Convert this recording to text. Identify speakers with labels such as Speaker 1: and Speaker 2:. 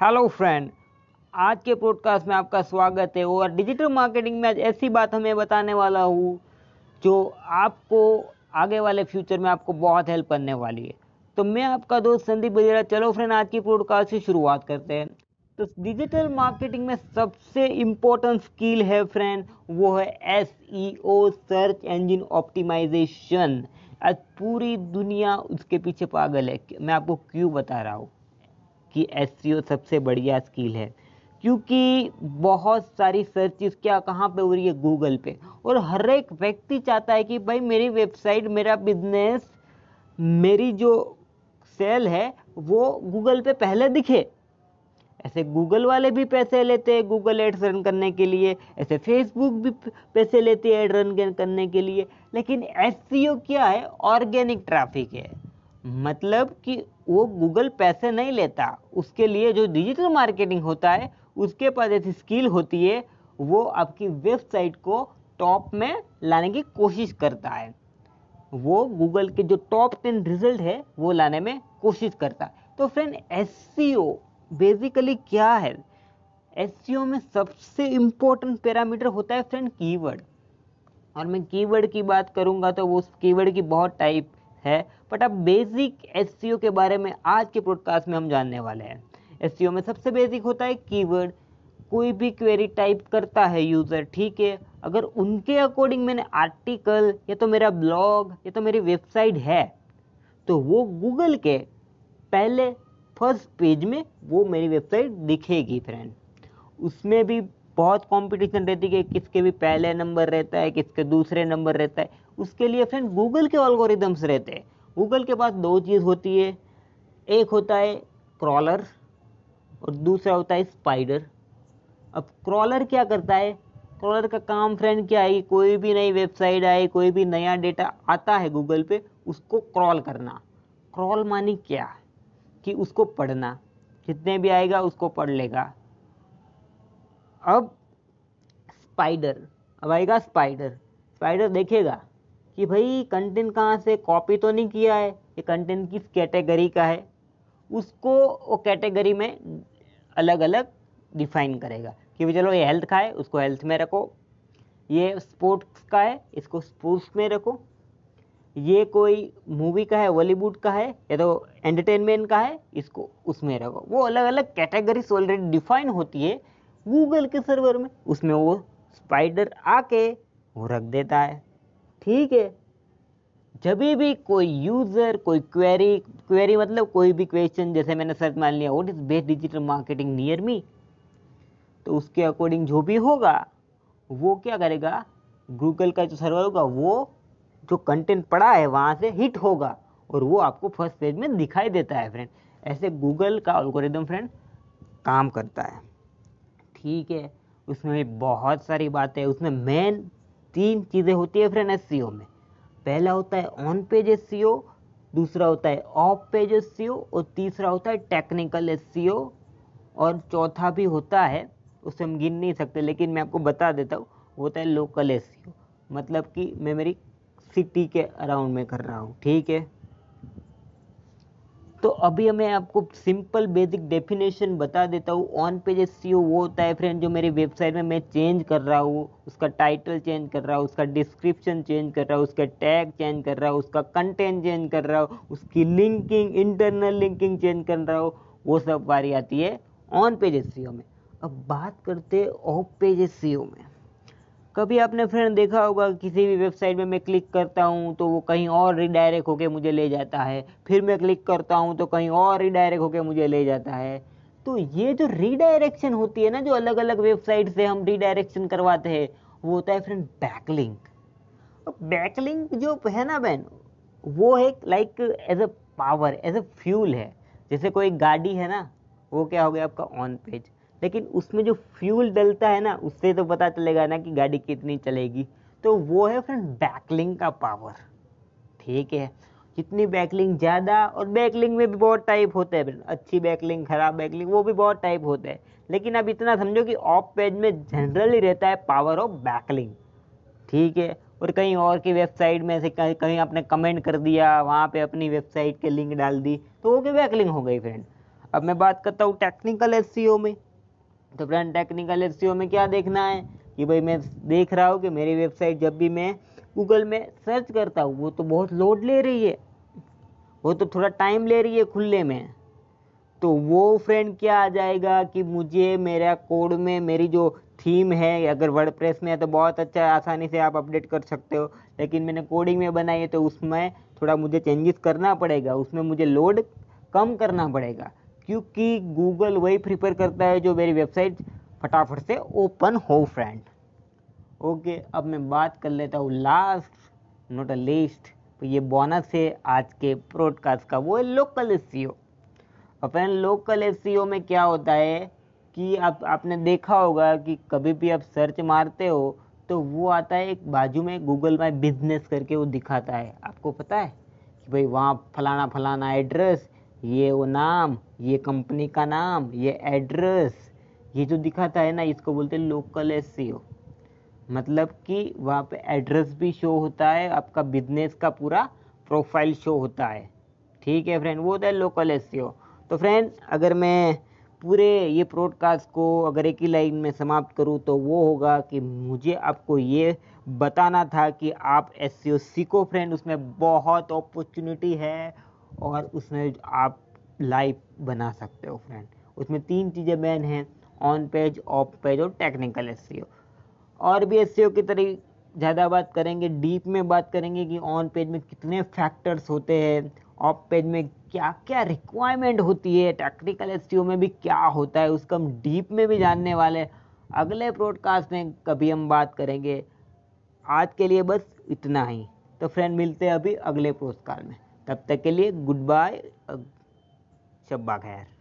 Speaker 1: Hello friend आज के podcast में आपका स्वागत है और डिजिटल मार्केटिंग में आज ऐसी बात हमें बताने वाला हूँ जो आपको आगे वाले फ्यूचर में आपको बहुत हेल्प करने वाली है। तो मैं आपका दोस्त संदीप बजेरा चलो फ्रेंड आज की पॉडकास्ट से शुरुआत करते हैं। तो डिजिटल मार्केटिंग में सबसे इम्पोर्टेंट स्किल है फ्रेंड वो है S E O search engine optimisation आज पूरी दुनिया उसके पीछे पागल है। मैं आपको क्यों बता रहा हूँ? कि एस सबसे बढ़िया स्किल है। क्योंकि बहुत सारी सर्चिस क्या, कहाँ पे हो रही है? गूगल पे। और हर एक व्यक्ति चाहता है कि भाई मेरी वेबसाइट मेरा बिज़नेस मेरी जो सेल है, वो गूगल पे पहले दिखे। ऐसे गूगल वाले भी पैसे लेते हैं गूगल एड्स रन करने के लिए। ऐसे फेसबुक भी पैसे लेते हैं एड रन करने के लिए। लेकिन एस क्या है? ऑर्गेनिक ट्रैफ़िक है। मतलब कि वो गूगल पैसे नहीं लेता। उसके लिए जो डिजिटल मार्केटिंग होता है, उसके पास ऐसी स्किल होती है, वो आपकी वेबसाइट को टॉप में लाने की कोशिश करता है। वो गूगल के जो टॉप टेन रिज़ल्ट है, वो लाने में कोशिश करता है। तो फ्रेंड एस बेसिकली क्या है? एस में सबसे इंपॉर्टेंट पैरामीटर होता है फ्रेंड कीवर्ड और मैं कीवर्ड की बात करूँगा तो वो कीवर्ड की बहुत टाइप है बट अब बेसिक एसईओ के बारे में आज के पॉडकास्ट में हम जानने वाले हैं। एसईओ में सबसे बेसिक होता है कीवर्ड कोई भी क्वेरी टाइप करता है यूज़र ठीक है? अगर उनके अकॉर्डिंग मैंने आर्टिकल या तो मेरा ब्लॉग या तो मेरी वेबसाइट है तो वो गूगल के पहले फ़र्स्ट पेज में वो मेरी वेबसाइट दिखेगी फ्रेंड उसमें भी बहुत कंपटीशन रहती है किसके भी पहले नंबर रहता है, किसके दूसरे नंबर रहता है। उसके लिए फ्रेंड गूगल के ऑलगोरिदम्स रहते हैं। गूगल के पास दो चीज़ होती है। एक होता है क्रॉलर और दूसरा होता है स्पाइडर अब क्रॉलर क्या करता है? क्रॉलर का काम फ्रेंड क्या है? कोई भी नई वेबसाइट आए, कोई भी नया डेटा आता है गूगल पे, उसको क्रॉल करना। क्रॉल मानी क्या? कि उसको पढ़ना। जितने भी आएगा, उसको पढ़ लेगा। अब स्पाइडर अब आएगा स्पाइडर स्पाइडर देखेगा। कि भाई कंटेंट कहाँ से कॉपी तो नहीं किया है? ये कंटेंट किस कैटेगरी का है? उसको वो कैटेगरी में अलग अलग डिफाइन करेगा कि भाई चलो ये हेल्थ का है, उसको हेल्थ में रखो। ये स्पोर्ट्स का है, इसको स्पोर्ट्स में रखो। ये कोई मूवी का है बॉलीवुड का है, या तो एंटरटेनमेंट का है, इसको उसमें रखो। वो अलग अलग कैटेगरीज ऑलरेडी डिफाइन होती है गूगल के सर्वर में। उसमें वो स्पाइडर आके वो रख देता है। ठीक है। जब भी कोई यूज़र कोई क्वेरी क्वेरी मतलब कोई भी क्वेश्चन जैसे मैंने सर्च मान लिया what is best digital marketing near me तो उसके अकॉर्डिंग जो भी होगा, वो क्या करेगा? गूगल का जो सर्वर होगा, वो जो कंटेंट पड़ा है, वहाँ से हिट होगा और वो आपको फ़र्स्ट पेज में दिखाई देता है फ्रेंड ऐसे गूगल का अल्गोरिदम फ्रेंड काम करता है। ठीक है। उसमें बहुत सारी बातें, उसमें मेन तीन चीज़ें होती है फ्रेंड एस में। पहला होता है ऑन पेज एस दूसरा होता है ऑफ़ पेज एस और तीसरा होता है टेक्निकल एस और चौथा भी होता है, उसे हम गिन नहीं सकते, लेकिन मैं आपको बता देता हूँ, होता है लोकल एस मतलब कि मैं मेरी सिटी के अराउंड में कर रहा हूँ, ठीक है? तो अभी मैं आपको सिंपल बेसिक डेफिनेशन बता देता हूँ। ऑन पेज एस वो होता है फ्रेंड जो मेरी वेबसाइट में मैं चेंज कर रहा हूँ। उसका टाइटल चेंज कर रहा हूँ, उसका डिस्क्रिप्शन चेंज कर रहा हूँ, उसका टैग चेंज कर रहा हूँ, उसका कंटेंट चेंज कर रहा हूँ, उसकी लिंकिंग इंटरनल लिंकिंग चेंज कर रहा हूँ, वो सब बारी आती है ऑन पेज एस में। अब बात करते ऑफ़ पेज एस में। कभी आपने फ्रेंड देखा होगा किसी भी वेबसाइट में मैं क्लिक करता हूँ तो वो कहीं और रिडायरेक्ट होके मुझे ले जाता है। फिर मैं क्लिक करता हूँ तो कहीं और रिडायरेक्ट होके मुझे ले जाता है। तो ये जो रिडायरेक्शन होती है ना, जो अलग अलग वेबसाइट से हम रिडायरेक्शन करवाते हैं, वो होता है फ्रेंड बैकलिंक बैकलिंक जो है ना बहन, वो एक like as a power as a fuel है। जैसे कोई गाड़ी है ना, वो क्या हो गया आपका ऑन पेज लेकिन उसमें जो फ्यूल डलता है ना, उससे तो पता चलेगा ना कि गाड़ी कितनी चलेगी। तो वो है फ्रेंड बैकलिंग का पावर। ठीक है? जितनी बैकलिंग ज़्यादा, और बैकलिंग में भी बहुत टाइप होते हैं अच्छी बैकलिंग, खराब बैकलिंग, वो भी बहुत टाइप होते हैं। लेकिन अब इतना समझो कि ऑफ़ पेज में जनरली रहता है पावर ऑफ़ बैकलिंग ठीक है? और कहीं और की वेबसाइट में से कहीं कहीं आपने कमेंट कर दिया, वहाँ पे अपनी वेबसाइट के लिंक डाल दी तो वो की बैकलिंग हो गई फ्रेंड। अब मैं बात करता हूँ टेक्निकल एस में। तो फ्रेंड टेक्निकल एस में क्या देखना है? कि भाई मैं देख रहा हूँ कि मेरी वेबसाइट जब भी मैं गूगल में सर्च करता हूँ, वो तो बहुत लोड ले रही है। वो तो थोड़ा टाइम ले रही है खुलने में। तो वो फ्रेंड क्या आ जाएगा कि मुझे मेरा कोड में मेरी जो थीम है, अगर वर्ड में है तो बहुत अच्छा आसानी से आप अपडेट कर सकते हो। लेकिन मैंने कोडिंग में बनाई है तो उसमें थोड़ा मुझे चेंजेस करना पड़ेगा, उसमें मुझे लोड कम करना पड़ेगा। क्योंकि गूगल वही प्रिपेयर करता है जो मेरी वेबसाइट फटाफट से ओपन हो फ्रेंड ओके अब मैं बात कर लेता हूँ लास्ट नोट अ लिस्ट तो ये बोनस है आज के प्रोडकास्ट का, वो है लोकल एस और फ्रेंड लोकल एस में क्या होता है कि आप, आपने देखा होगा कि कभी भी आप सर्च मारते हो तो वो आता है एक बाजू में गूगल माई बिज़नेस करके वो दिखाता है। आपको पता है कि भाई वहाँ फलाना फलाना एड्रेस ये वो नाम, ये कंपनी का नाम, ये एड्रेस ये जो दिखाता है ना, इसको बोलते हैं लोकल एस मतलब कि वहाँ पे एड्रेस भी शो होता है, आपका बिज़नेस का पूरा प्रोफ़ाइल शो होता है। ठीक है फ्रेंड वो होता है लोकल एस तो फ्रेंड अगर मैं पूरे ये प्रोडकास्ट को अगर एक ही लाइन में समाप्त करूँ तो वो होगा कि मुझे आपको ये बताना था कि आप एस सीखो फ्रेंड उसमें बहुत अपॉर्चुनिटी है और उसमें आप लाइव बना सकते हो फ्रेंड उसमें तीन चीज़ें मेन हैं ऑन पेज ऑफ़ पेज और टेक्निकल एस और भी एस की तरह ज़्यादा बात करेंगे डीप में बात करेंगे कि ऑन पेज में कितने फैक्टर्स होते हैं ऑफ़ पेज में क्या क्या रिक्वायरमेंट होती है टेक्निकल एस में भी क्या होता है, उसका हम डीप में भी जानने वाले अगले ब्रॉडकास्ट में कभी हम बात करेंगे। आज के लिए बस इतना ही। तो फ्रेंड मिलते हैं अभी अगले पोस्टकाल में। तब तक के लिए गुड बाय शब्बा खैर।